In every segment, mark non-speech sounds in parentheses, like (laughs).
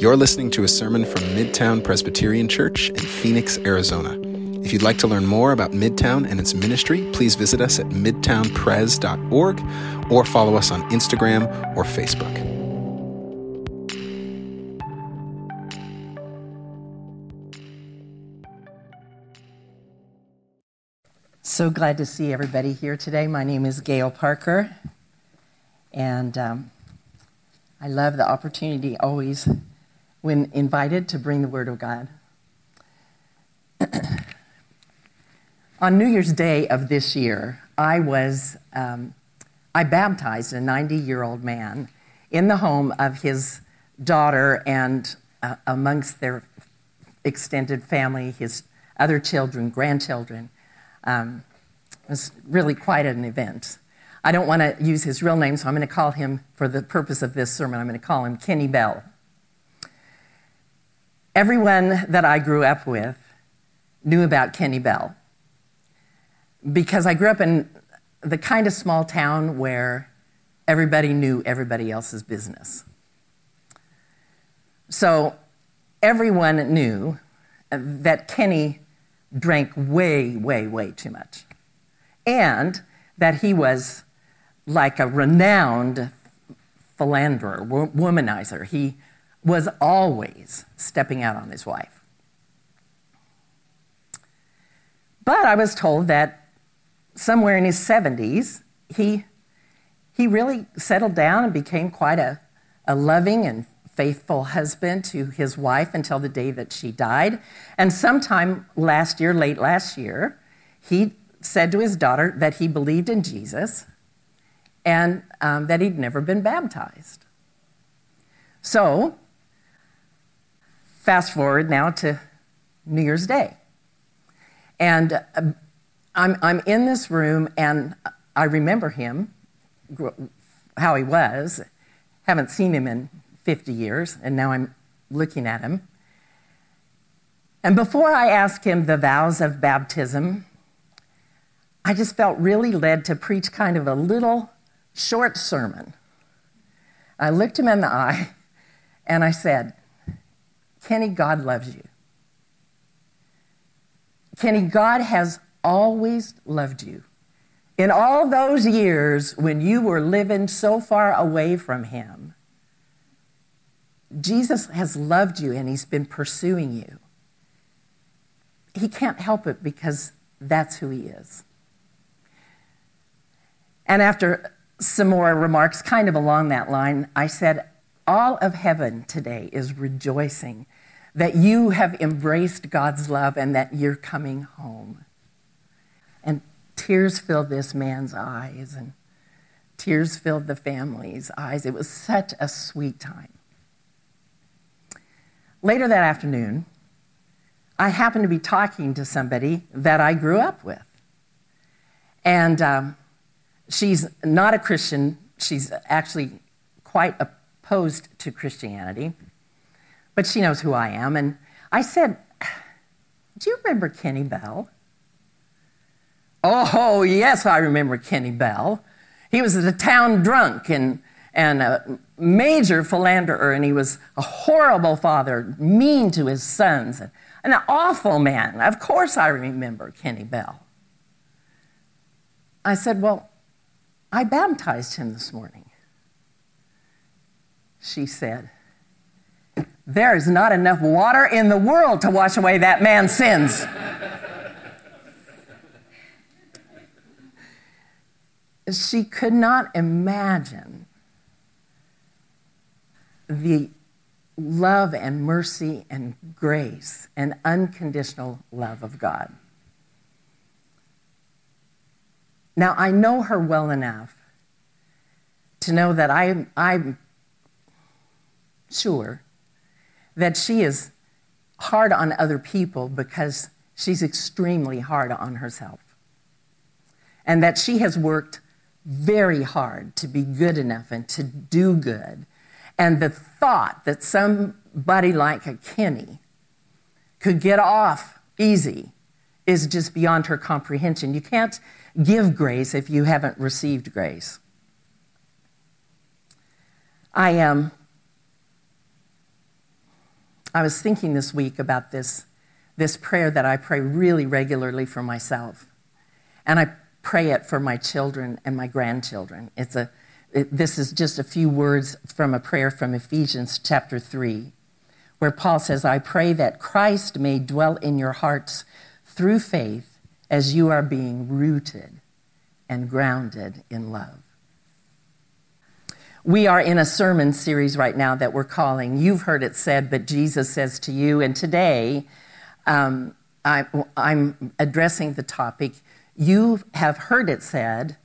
You're listening to a sermon from Midtown Presbyterian Church in Phoenix, Arizona. If you'd like to learn more about Midtown and its ministry, please visit us at midtownpres.org or follow us on Instagram or Facebook. So glad to see everybody here today. My name is Gayle Parker, and um, I love the opportunity always when invited to bring the Word of God. (clears throat) On New Year's Day of this year, I was um, I baptized a 90 year old man in the home of his daughter and uh, amongst their extended family, his other children, grandchildren. Um, it was really quite an event. I don't want to use his real name, so I'm going to call him, for the purpose of this sermon, I'm going to call him Kenny Bell. Everyone that I grew up with knew about Kenny Bell because I grew up in the kind of small town where everybody knew everybody else's business. So everyone knew that Kenny drank way, way, way too much. And that he was like a renowned philanderer, womanizer. He was always stepping out on his wife. But I was told that somewhere in his 70s, he, he really settled down and became quite a, a loving and faithful husband to his wife until the day that she died. And sometime last year, late last year, he said to his daughter that he believed in Jesus and um, that he'd never been baptized. So Fast forward now to New Year's Day. And uh, I'm, I'm in this room, and I remember him, how he was. Haven't seen him in 50 years, and now I'm looking at him. And before I asked him the vows of baptism, I just felt really led to preach kind of a little short sermon. I looked him in the eye and I said, Kenny, God loves you. Kenny, God has always loved you. In all those years when you were living so far away from Him, Jesus has loved you and He's been pursuing you. He can't help it because that's who He is. And after some more remarks, kind of along that line, I said, All of heaven today is rejoicing that you have embraced God's love and that you're coming home. And tears filled this man's eyes, and tears filled the family's eyes. It was such a sweet time. Later that afternoon, I happened to be talking to somebody that I grew up with. And um, she's not a Christian, she's actually quite opposed to Christianity but she knows who I am. And I said, Do you remember Kenny Bell? Oh, yes, I remember Kenny Bell. He was the town drunk and, and a major philanderer, and he was a horrible father, mean to his sons, and an awful man. Of course, I remember Kenny Bell. I said, Well, I baptized him this morning. She said, there is not enough water in the world to wash away that man's sins. she could not imagine the love and mercy and grace and unconditional love of God. Now, I know her well enough to know that I, I'm sure that she is hard on other people because she's extremely hard on herself. And that she has worked very hard to be good enough and to do good. And the thought that somebody like a Kenny could get off easy is just beyond her comprehension. You can't give grace if you haven't received grace. I am. Um, I was thinking this week about this, this prayer that I pray really regularly for myself. And I pray it for my children and my grandchildren. It's a, it, this is just a few words from a prayer from Ephesians chapter 3, where Paul says, I pray that Christ may dwell in your hearts through faith as you are being rooted and grounded in love. We are in a sermon series right now that we're calling You've Heard It Said, but Jesus Says to You. And today, um, I, I'm addressing the topic You have heard it said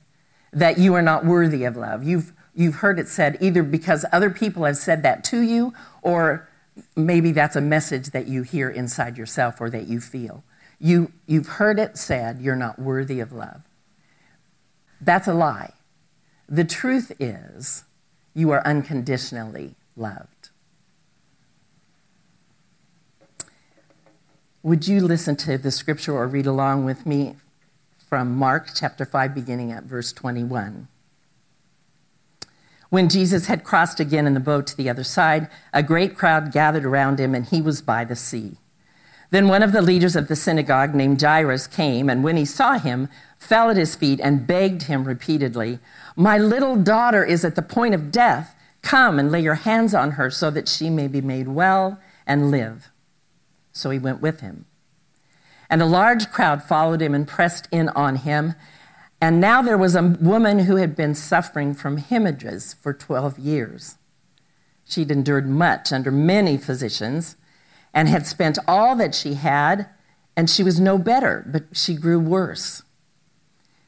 that you are not worthy of love. You've, you've heard it said either because other people have said that to you, or maybe that's a message that you hear inside yourself or that you feel. You, you've heard it said you're not worthy of love. That's a lie. The truth is, you are unconditionally loved. Would you listen to the scripture or read along with me from Mark chapter 5, beginning at verse 21? When Jesus had crossed again in the boat to the other side, a great crowd gathered around him, and he was by the sea. Then one of the leaders of the synagogue, named Jairus, came, and when he saw him, fell at his feet and begged him repeatedly, My little daughter is at the point of death. Come and lay your hands on her so that she may be made well and live. So he went with him. And a large crowd followed him and pressed in on him. And now there was a woman who had been suffering from hemorrhages for 12 years. She'd endured much under many physicians and had spent all that she had, and she was no better, but she grew worse.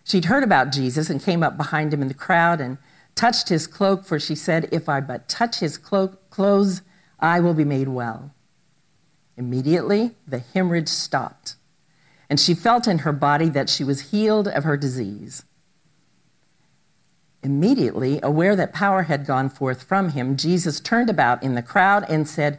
She'd heard about Jesus and came up behind him in the crowd and touched his cloak, for she said, If I but touch his cloak, clothes, I will be made well. Immediately, the hemorrhage stopped, and she felt in her body that she was healed of her disease. Immediately, aware that power had gone forth from him, Jesus turned about in the crowd and said,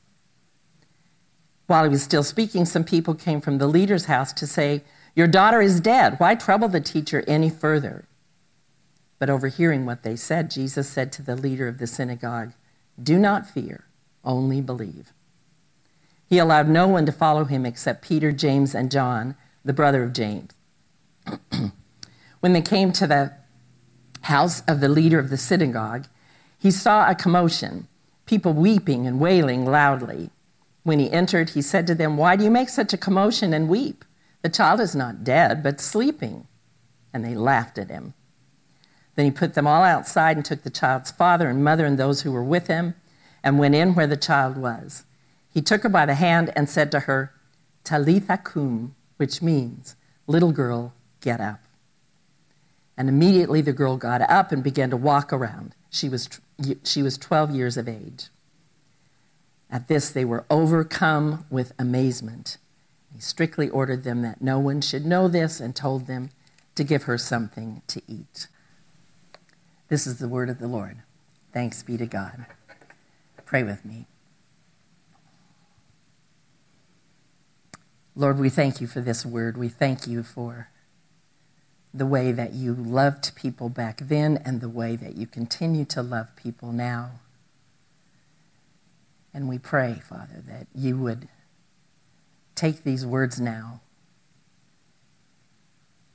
While he was still speaking, some people came from the leader's house to say, your daughter is dead. Why trouble the teacher any further? But overhearing what they said, Jesus said to the leader of the synagogue, Do not fear, only believe. He allowed no one to follow him except Peter, James, and John, the brother of James. (clears throat) when they came to the house of the leader of the synagogue, he saw a commotion, people weeping and wailing loudly. When he entered, he said to them, Why do you make such a commotion and weep? The child is not dead, but sleeping. And they laughed at him. Then he put them all outside and took the child's father and mother and those who were with him and went in where the child was. He took her by the hand and said to her, Talitha cum, which means, Little girl, get up. And immediately the girl got up and began to walk around. She was, she was 12 years of age. At this, they were overcome with amazement. He strictly ordered them that no one should know this and told them to give her something to eat. This is the word of the Lord. Thanks be to God. Pray with me. Lord, we thank you for this word. We thank you for the way that you loved people back then and the way that you continue to love people now. And we pray, Father, that you would take these words now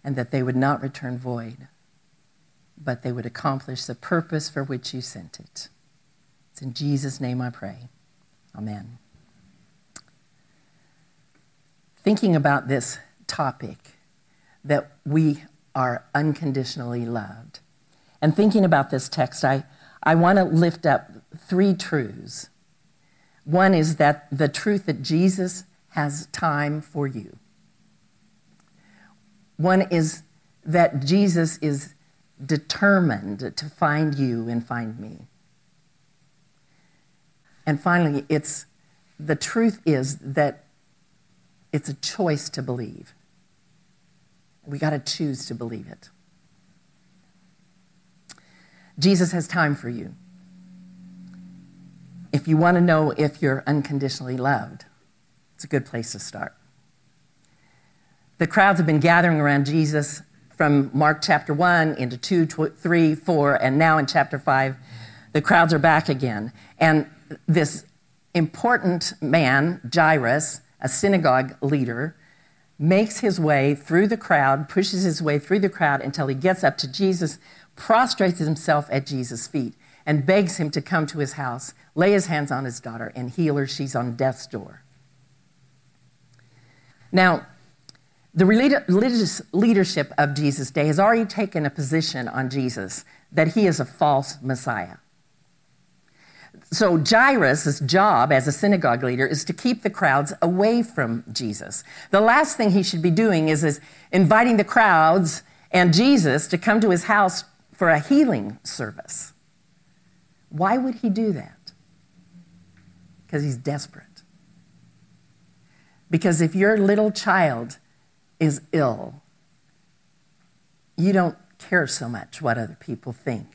and that they would not return void, but they would accomplish the purpose for which you sent it. It's in Jesus' name I pray. Amen. Thinking about this topic, that we are unconditionally loved, and thinking about this text, I, I want to lift up three truths. One is that the truth that Jesus has time for you. One is that Jesus is determined to find you and find me. And finally, it's the truth is that It's a choice to believe. We got to choose to believe it. Jesus has time for you. If you want to know if you're unconditionally loved, it's a good place to start. The crowds have been gathering around Jesus from Mark chapter 1 into 2, 3, 4, and now in chapter 5. The crowds are back again. And this important man, Jairus, a synagogue leader, makes his way through the crowd, pushes his way through the crowd until he gets up to Jesus, prostrates himself at Jesus' feet, and begs him to come to his house, lay his hands on his daughter, and heal her. She's on death's door. Now, the religious leadership of Jesus' day has already taken a position on Jesus that he is a false Messiah. So Jairus' job as a synagogue leader is to keep the crowds away from Jesus. The last thing he should be doing is, is inviting the crowds and Jesus to come to his house for a healing service. Why would he do that? Because he's desperate. Because if your little child is ill, you don't care so much what other people think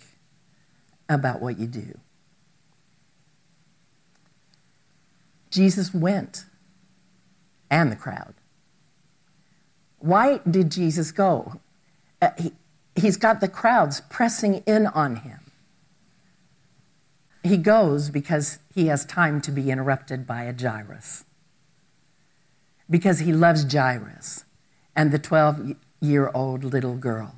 about what you do. Jesus went and the crowd. Why did Jesus go? Uh, he, he's got the crowds pressing in on him. He goes because he has time to be interrupted by a Jairus. Because he loves Jairus and the 12 year old little girl.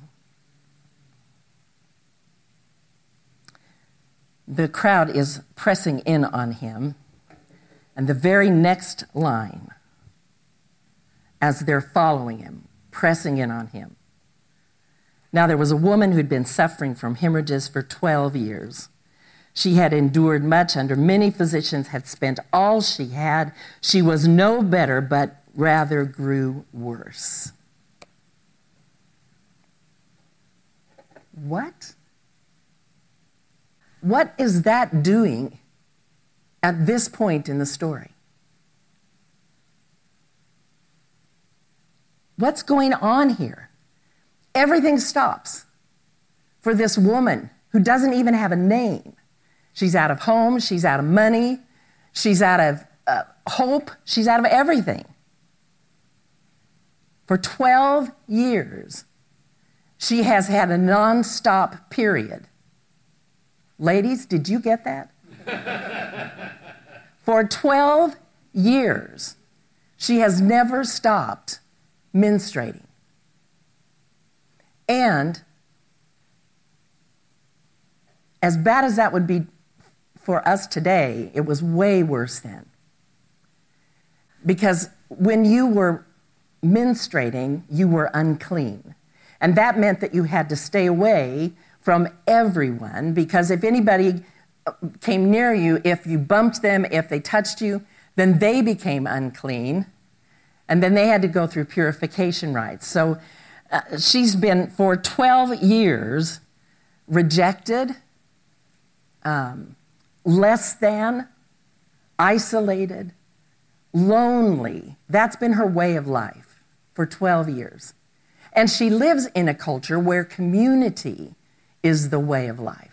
The crowd is pressing in on him and the very next line, as they're following him, pressing in on him. Now, there was a woman who'd been suffering from hemorrhages for 12 years. She had endured much under many physicians, had spent all she had. She was no better, but rather grew worse. What? What is that doing at this point in the story. What's going on here? Everything stops for this woman who doesn't even have a name. She's out of home, she's out of money, she's out of uh, hope, she's out of everything. For 12 years, she has had a non-stop period. Ladies, did you get that? (laughs) For 12 years, she has never stopped menstruating. And as bad as that would be for us today, it was way worse then. Because when you were menstruating, you were unclean. And that meant that you had to stay away from everyone because if anybody came near you, if you bumped them, if they touched you, then they became unclean. And then they had to go through purification rites. So uh, she's been for 12 years rejected, um, less than, isolated, lonely. That's been her way of life for 12 years. And she lives in a culture where community is the way of life.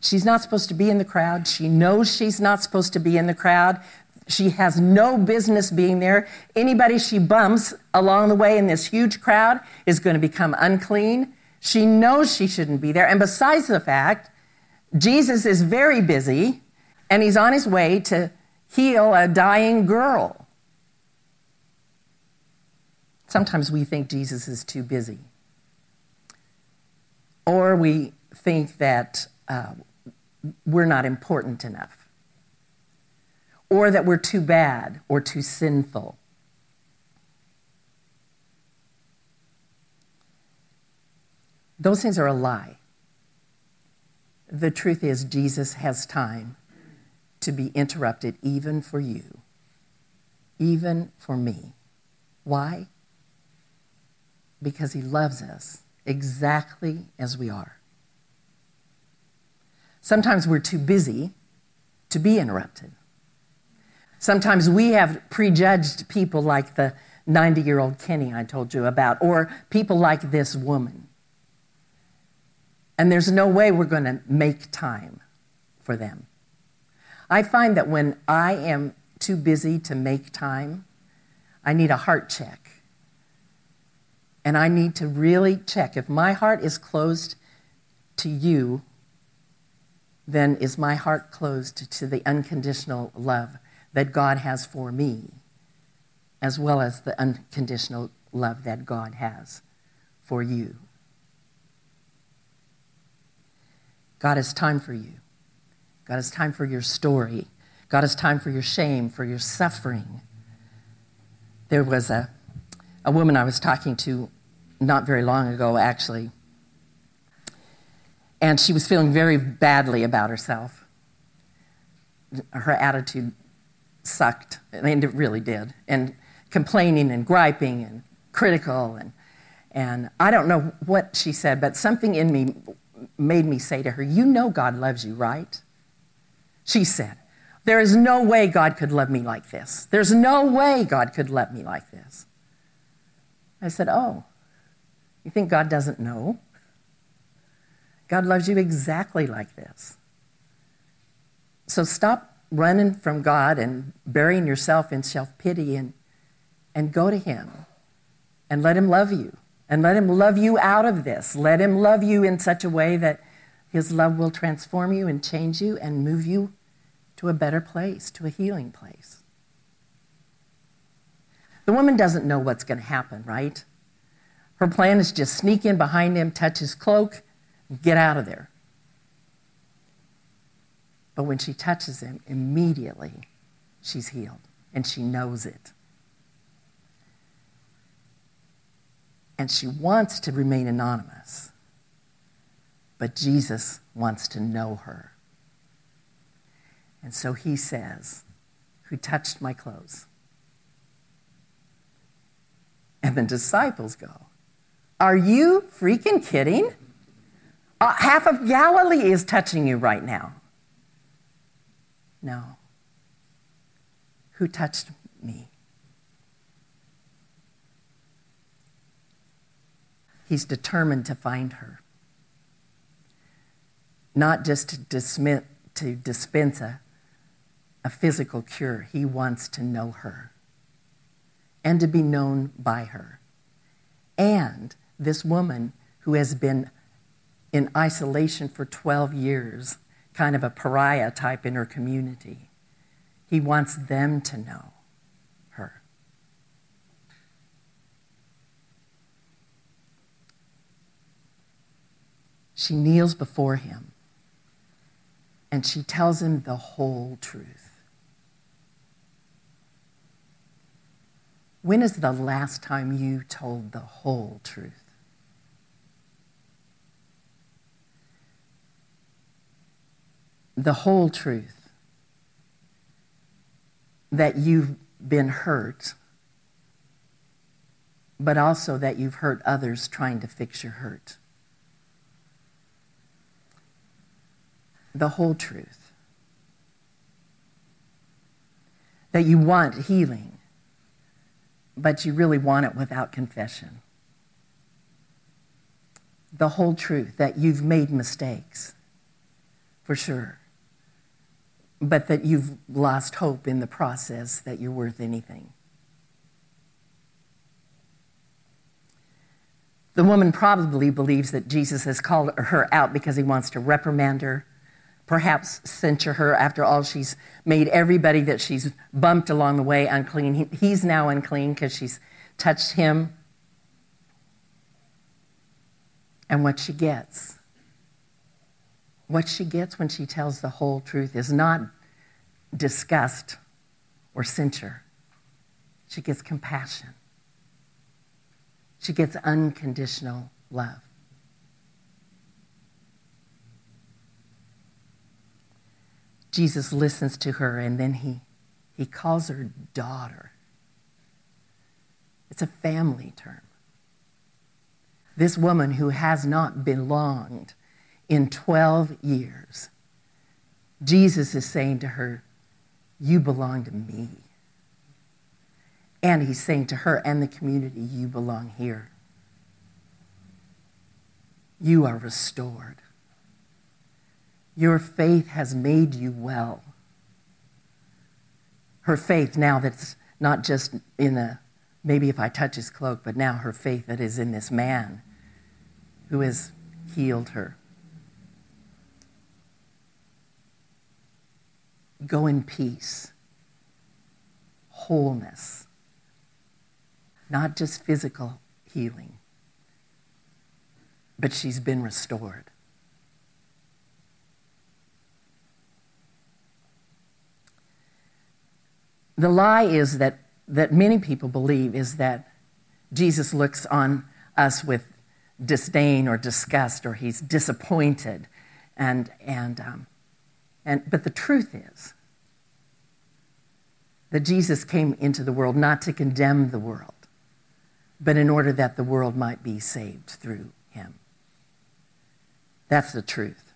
She's not supposed to be in the crowd. She knows she's not supposed to be in the crowd. She has no business being there. Anybody she bumps along the way in this huge crowd is going to become unclean. She knows she shouldn't be there. And besides the fact, Jesus is very busy and he's on his way to heal a dying girl. Sometimes we think Jesus is too busy. Or we think that uh, we're not important enough, or that we're too bad or too sinful. Those things are a lie. The truth is, Jesus has time to be interrupted even for you, even for me. Why? Because he loves us exactly as we are. Sometimes we're too busy to be interrupted. Sometimes we have prejudged people like the 90 year old Kenny I told you about, or people like this woman. And there's no way we're going to make time for them. I find that when I am too busy to make time, I need a heart check. And I need to really check. If my heart is closed to you, then is my heart closed to the unconditional love that God has for me, as well as the unconditional love that God has for you. God has time for you. God has time for your story. God has time for your shame, for your suffering. There was a, a woman I was talking to not very long ago, actually, and she was feeling very badly about herself. Her attitude sucked, and it really did. And complaining and griping and critical. And, and I don't know what she said, but something in me made me say to her, You know God loves you, right? She said, There is no way God could love me like this. There's no way God could love me like this. I said, Oh, you think God doesn't know? God loves you exactly like this. So stop running from God and burying yourself in self pity and, and go to Him and let Him love you. And let Him love you out of this. Let Him love you in such a way that His love will transform you and change you and move you to a better place, to a healing place. The woman doesn't know what's going to happen, right? Her plan is just sneak in behind him, touch his cloak, get out of there. But when she touches him, immediately she's healed and she knows it. And she wants to remain anonymous. But Jesus wants to know her. And so he says, Who touched my clothes? And the disciples go, Are you freaking kidding? Uh, half of Galilee is touching you right now. No. Who touched me? He's determined to find her. Not just to, dismiss, to dispense a, a physical cure, he wants to know her and to be known by her. And this woman who has been in isolation for 12 years kind of a pariah type in her community. He wants them to know her. She kneels before him and she tells him the whole truth. When is the last time you told the whole truth? the whole truth that you've been hurt, but also that you've hurt others trying to fix your hurt. The whole truth. That you want healing, but you really want it without confession. The whole truth that you've made mistakes, for sure but that you've lost hope in the process that you're worth anything. The woman probably believes that Jesus has called her out because he wants to reprimand her, perhaps censure her. After all, she's made everybody that she's bumped along the way unclean. He's now unclean because she's touched him. And what she gets what she gets when she tells the whole truth is not disgust or censure. She gets compassion. She gets unconditional love. Jesus listens to her and then he, he calls her daughter. It's a family term. This woman who has not belonged in 12 years, Jesus is saying to her, You belong to me. And he's saying to her and the community, You belong here. You are restored. Your faith has made you well. Her faith now that's not just in a maybe if I touch his cloak, but now her faith that is in this man who has healed her. Go in peace, wholeness, not just physical healing, but she's been restored. The lie is that, that many people believe is that Jesus looks on us with disdain or disgust or he's disappointed. And, and, um, and, but the truth is that Jesus came into the world not to condemn the world, but in order that the world might be saved through him. That's the truth.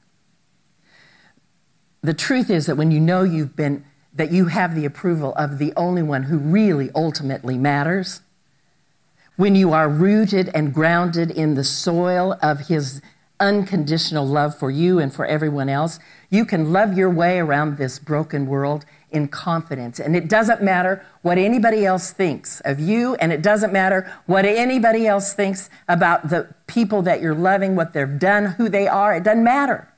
The truth is that when you know you've been, that you have the approval of the only one who really ultimately matters, when you are rooted and grounded in the soil of his unconditional love for you and for everyone else, you can love your way around this broken world in confidence. And it doesn't matter what anybody else thinks of you, and it doesn't matter what anybody else thinks about the people that you're loving, what they've done, who they are. It doesn't matter.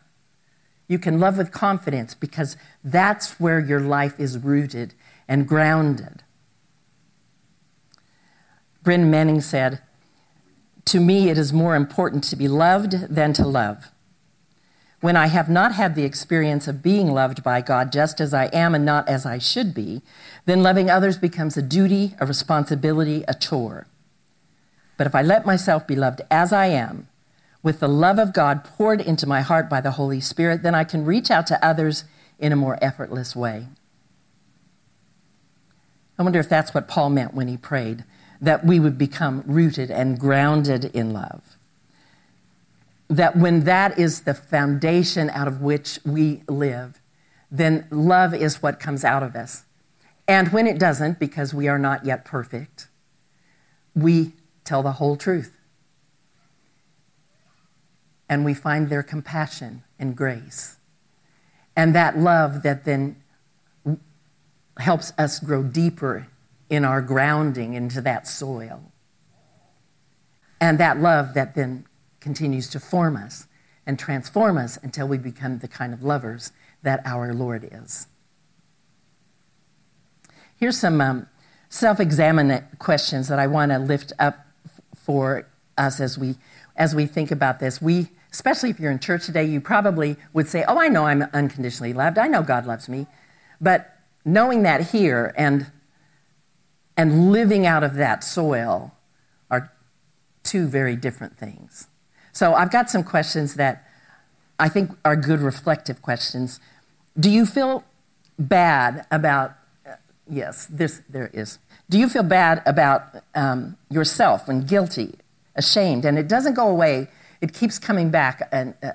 You can love with confidence because that's where your life is rooted and grounded. Brennan Manning said, To me, it is more important to be loved than to love. When I have not had the experience of being loved by God just as I am and not as I should be, then loving others becomes a duty, a responsibility, a chore. But if I let myself be loved as I am, with the love of God poured into my heart by the Holy Spirit, then I can reach out to others in a more effortless way. I wonder if that's what Paul meant when he prayed that we would become rooted and grounded in love that when that is the foundation out of which we live, then love is what comes out of us. And when it doesn't, because we are not yet perfect, we tell the whole truth. And we find their compassion and grace. And that love that then helps us grow deeper in our grounding into that soil. And that love that then continues to form us and transform us until we become the kind of lovers that our Lord is. Here's some um, self examined questions that I want to lift up for us as we, as we think about this. We, especially if you're in church today, you probably would say, Oh, I know I'm unconditionally loved. I know God loves me. But knowing that here and, and living out of that soil are two very different things. So I've got some questions that I think are good reflective questions. Do you feel bad about, uh, yes, this, there is. Do you feel bad about um, yourself and guilty, ashamed, and it doesn't go away? It keeps coming back, and uh,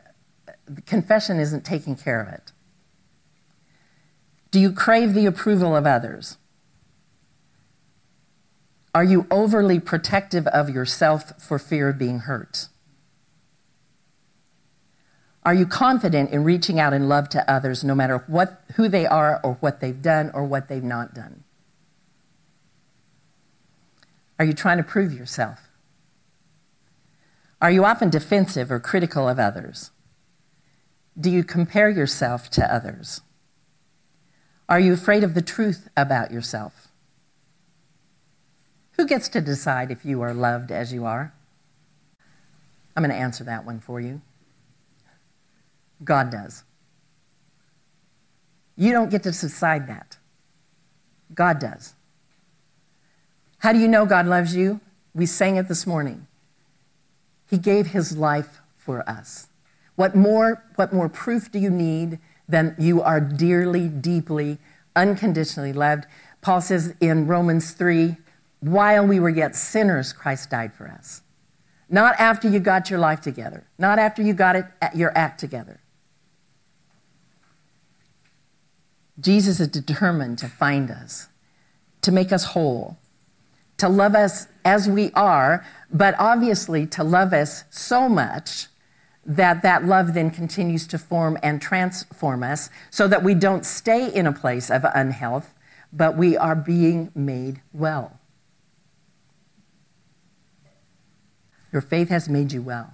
confession isn't taking care of it. Do you crave the approval of others? Are you overly protective of yourself for fear of being hurt? Are you confident in reaching out in love to others no matter what, who they are or what they've done or what they've not done? Are you trying to prove yourself? Are you often defensive or critical of others? Do you compare yourself to others? Are you afraid of the truth about yourself? Who gets to decide if you are loved as you are? I'm going to answer that one for you. God does. You don't get to decide that. God does. How do you know God loves you? We sang it this morning. He gave his life for us. What more, what more proof do you need than you are dearly, deeply, unconditionally loved? Paul says in Romans 3 while we were yet sinners, Christ died for us. Not after you got your life together, not after you got it, your act together. Jesus is determined to find us, to make us whole, to love us as we are, but obviously to love us so much that that love then continues to form and transform us so that we don't stay in a place of unhealth, but we are being made well. Your faith has made you well.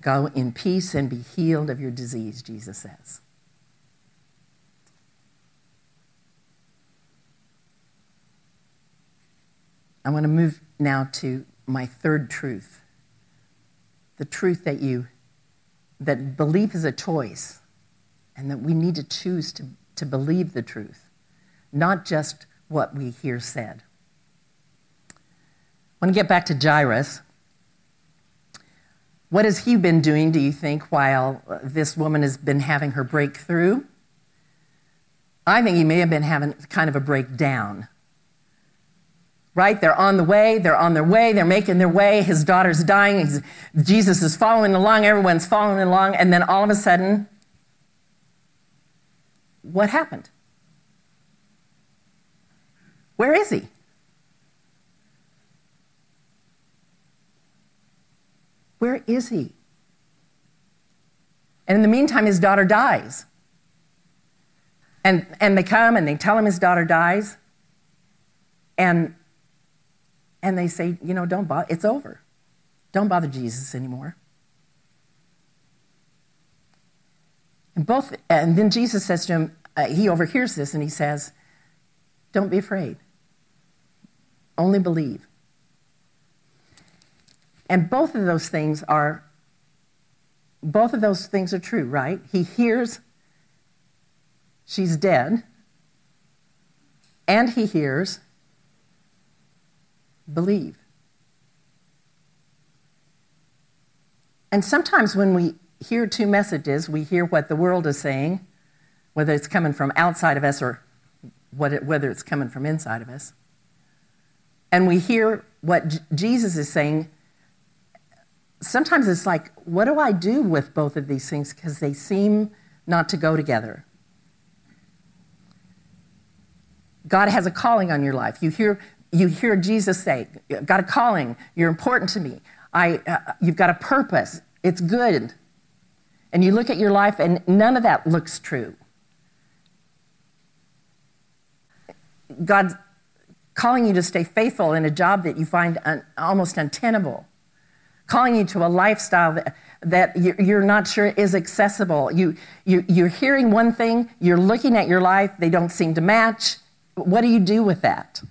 Go in peace and be healed of your disease, Jesus says. I want to move now to my third truth. The truth that you that belief is a choice and that we need to choose to, to believe the truth not just what we hear said. I want to get back to jairus. What has he been doing do you think while uh, this woman has been having her breakthrough? I think he may have been having kind of a breakdown right? They're on the way, they're on their way, they're making their way. His daughter's dying. He's, Jesus is following along, everyone's following along, and then all of a sudden, what happened? Where is he? Where is he? And in the meantime, his daughter dies. And, and they come and they tell him his daughter dies. And and they say, you know, don't bother, it's over. Don't bother Jesus anymore. And both, and then Jesus says to him, uh, he overhears this and he says, Don't be afraid. Only believe. And both of those things are, both of those things are true, right? He hears she's dead, and he hears believe. And sometimes when we hear two messages, we hear what the world is saying, whether it's coming from outside of us or whether it's coming from inside of us. And we hear what Jesus is saying. Sometimes it's like, what do I do with both of these things? Because they seem not to go together. God has a calling on your life. You hear you hear Jesus say, got a calling, you're important to me, I, uh, you've got a purpose, it's good. And you look at your life and none of that looks true. God's calling you to stay faithful in a job that you find un, almost untenable, calling you to a lifestyle that, that you're not sure is accessible. You, you, you're hearing one thing, you're looking at your life, they don't seem to match. What do you do with that?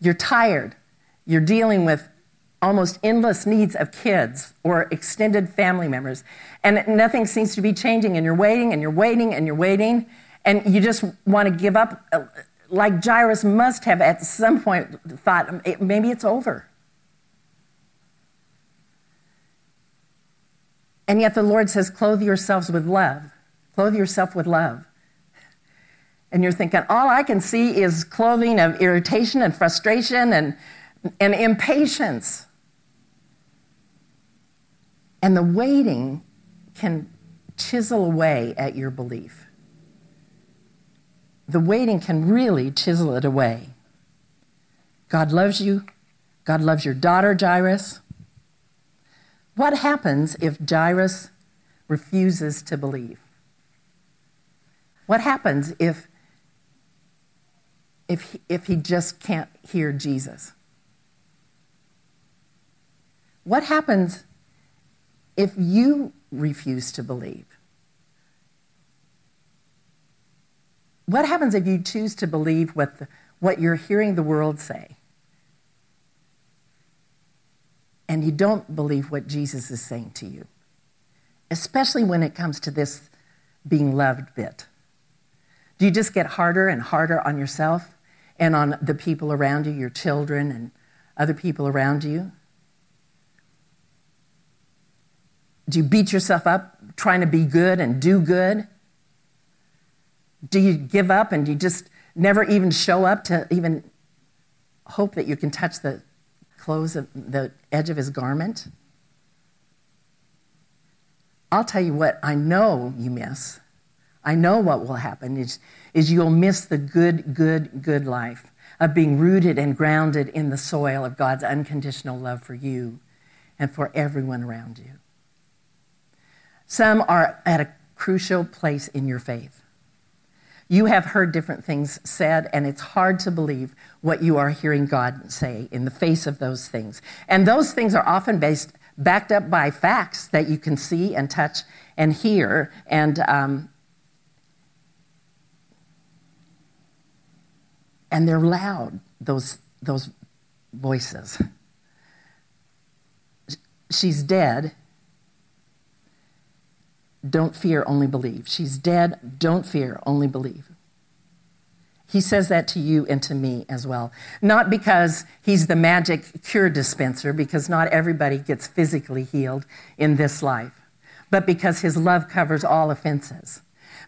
You're tired. You're dealing with almost endless needs of kids or extended family members. And nothing seems to be changing, and you're waiting and you're waiting and you're waiting, and you just want to give up. Uh, like Jairus must have at some point thought, maybe it's over. And yet the Lord says, clothe yourselves with love. Clothe yourself with love and you're thinking, all I can see is clothing of irritation and frustration and, and impatience. And the waiting can chisel away at your belief. The waiting can really chisel it away. God loves you. God loves your daughter, Jairus. What happens if Jairus refuses to believe? What happens if if he, if he just can't hear Jesus? What happens if you refuse to believe? What happens if you choose to believe what, the, what you're hearing the world say? And you don't believe what Jesus is saying to you, especially when it comes to this being loved bit. Do you just get harder and harder on yourself? And on the people around you, your children and other people around you? Do you beat yourself up trying to be good and do good? Do you give up and you just never even show up to even hope that you can touch the clothes of the edge of his garment? I'll tell you what I know you miss. I know what will happen is, is you'll miss the good, good, good life of being rooted and grounded in the soil of God's unconditional love for you and for everyone around you. Some are at a crucial place in your faith. You have heard different things said, and it's hard to believe what you are hearing God say in the face of those things. And those things are often based, backed up by facts that you can see and touch and hear. And, um, and they're loud, those, those voices. She's dead, don't fear, only believe. She's dead. Don't fear, only believe. He says that to you and to me as well. Not because he's the magic cure dispenser, because not everybody gets physically healed in this life, but because his love covers all offenses,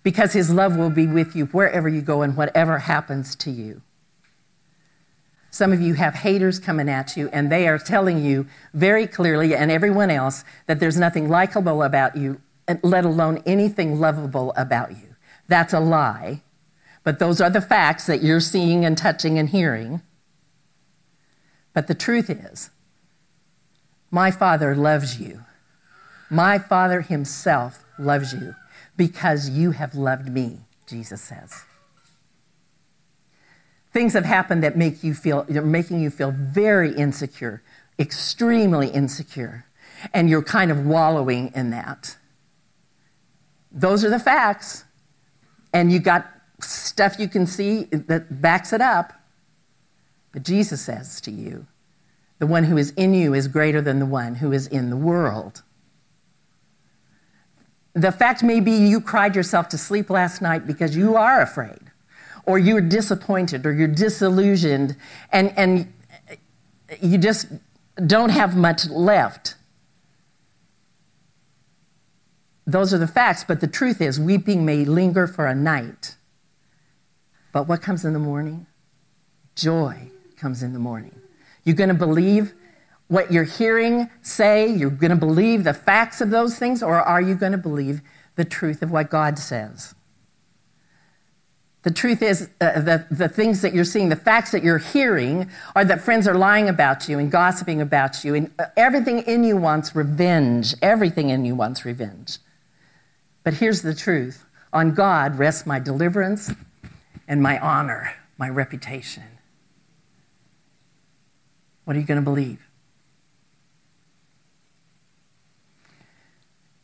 because his love will be with you wherever you go and whatever happens to you. Some of you have haters coming at you, and they are telling you very clearly, and everyone else, that there's nothing likable about you let alone anything lovable about you. That's a lie. But those are the facts that you're seeing and touching and hearing. But the truth is, my Father loves you. My Father Himself loves you because you have loved me, Jesus says. Things have happened that make you feel, they're making you feel very insecure, extremely insecure, and you're kind of wallowing in that. Those are the facts. And you got stuff you can see that backs it up. But Jesus says to you, the one who is in you is greater than the one who is in the world. The fact may be you cried yourself to sleep last night because you are afraid, or you're disappointed, or you're disillusioned, and, and you just don't have much left. Those are the facts, but the truth is, weeping may linger for a night. But what comes in the morning? Joy comes in the morning. You're going to believe what you're hearing say? You're going to believe the facts of those things, or are you going to believe the truth of what God says? The truth is, uh, the, the things that you're seeing, the facts that you're hearing, are that friends are lying about you and gossiping about you, and uh, everything in you wants revenge. Everything in you wants revenge. But here's the truth on God rests my deliverance and my honor, my reputation. What are you going to believe?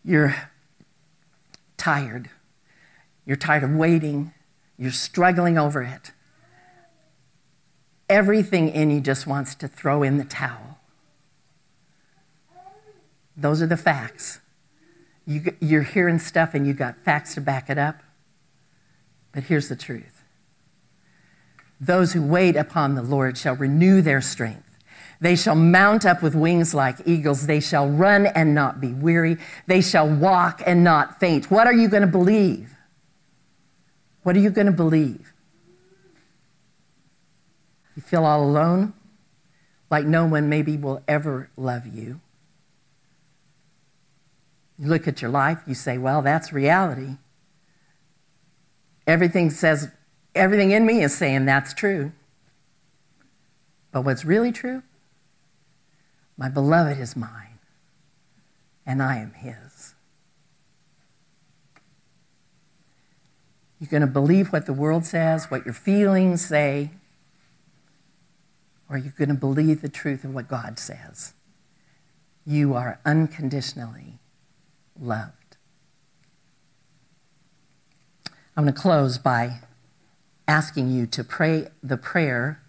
You're tired. You're tired of waiting. You're struggling over it. Everything in you just wants to throw in the towel. Those are the facts. You, you're hearing stuff and you've got facts to back it up. But here's the truth those who wait upon the Lord shall renew their strength. They shall mount up with wings like eagles. They shall run and not be weary. They shall walk and not faint. What are you going to believe? What are you going to believe? You feel all alone? Like no one maybe will ever love you? You look at your life, you say, well, that's reality. Everything says, everything in me is saying that's true. But what's really true? My beloved is mine, and I am his. You're going to believe what the world says, what your feelings say, or you're going to believe the truth of what God says. You are unconditionally loved. I'm going to close by asking you to pray the prayer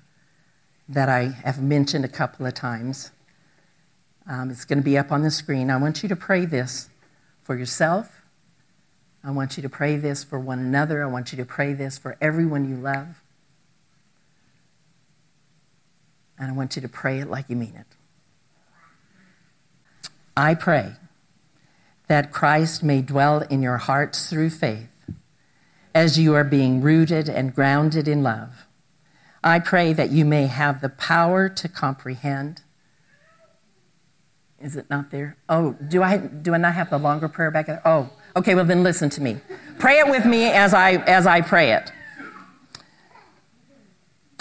that I have mentioned a couple of times. Um, it's going to be up on the screen. I want you to pray this for yourself. I want you to pray this for one another. I want you to pray this for everyone you love. And I want you to pray it like you mean it. I pray that Christ may dwell in your hearts through faith as you are being rooted and grounded in love. I pray that you may have the power to comprehend Is it not there? Oh, do I do I not have the longer prayer back there? Oh, okay. Well, then listen to me. Pray it with me as I as I pray it.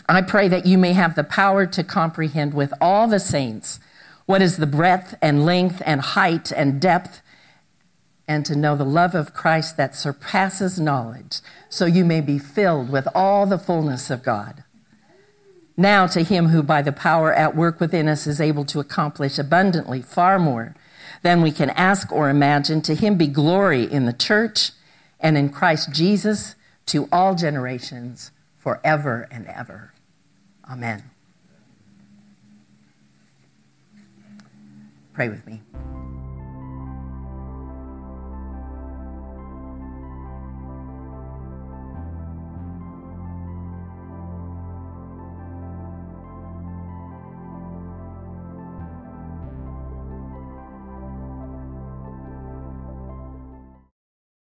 I pray that you may have the power to comprehend with all the saints what is the breadth and length and height and depth, and to know the love of Christ that surpasses knowledge, so you may be filled with all the fullness of God. Now, to him who by the power at work within us is able to accomplish abundantly far more than we can ask or imagine, to him be glory in the church and in Christ Jesus to all generations forever and ever. Amen. Pray with me.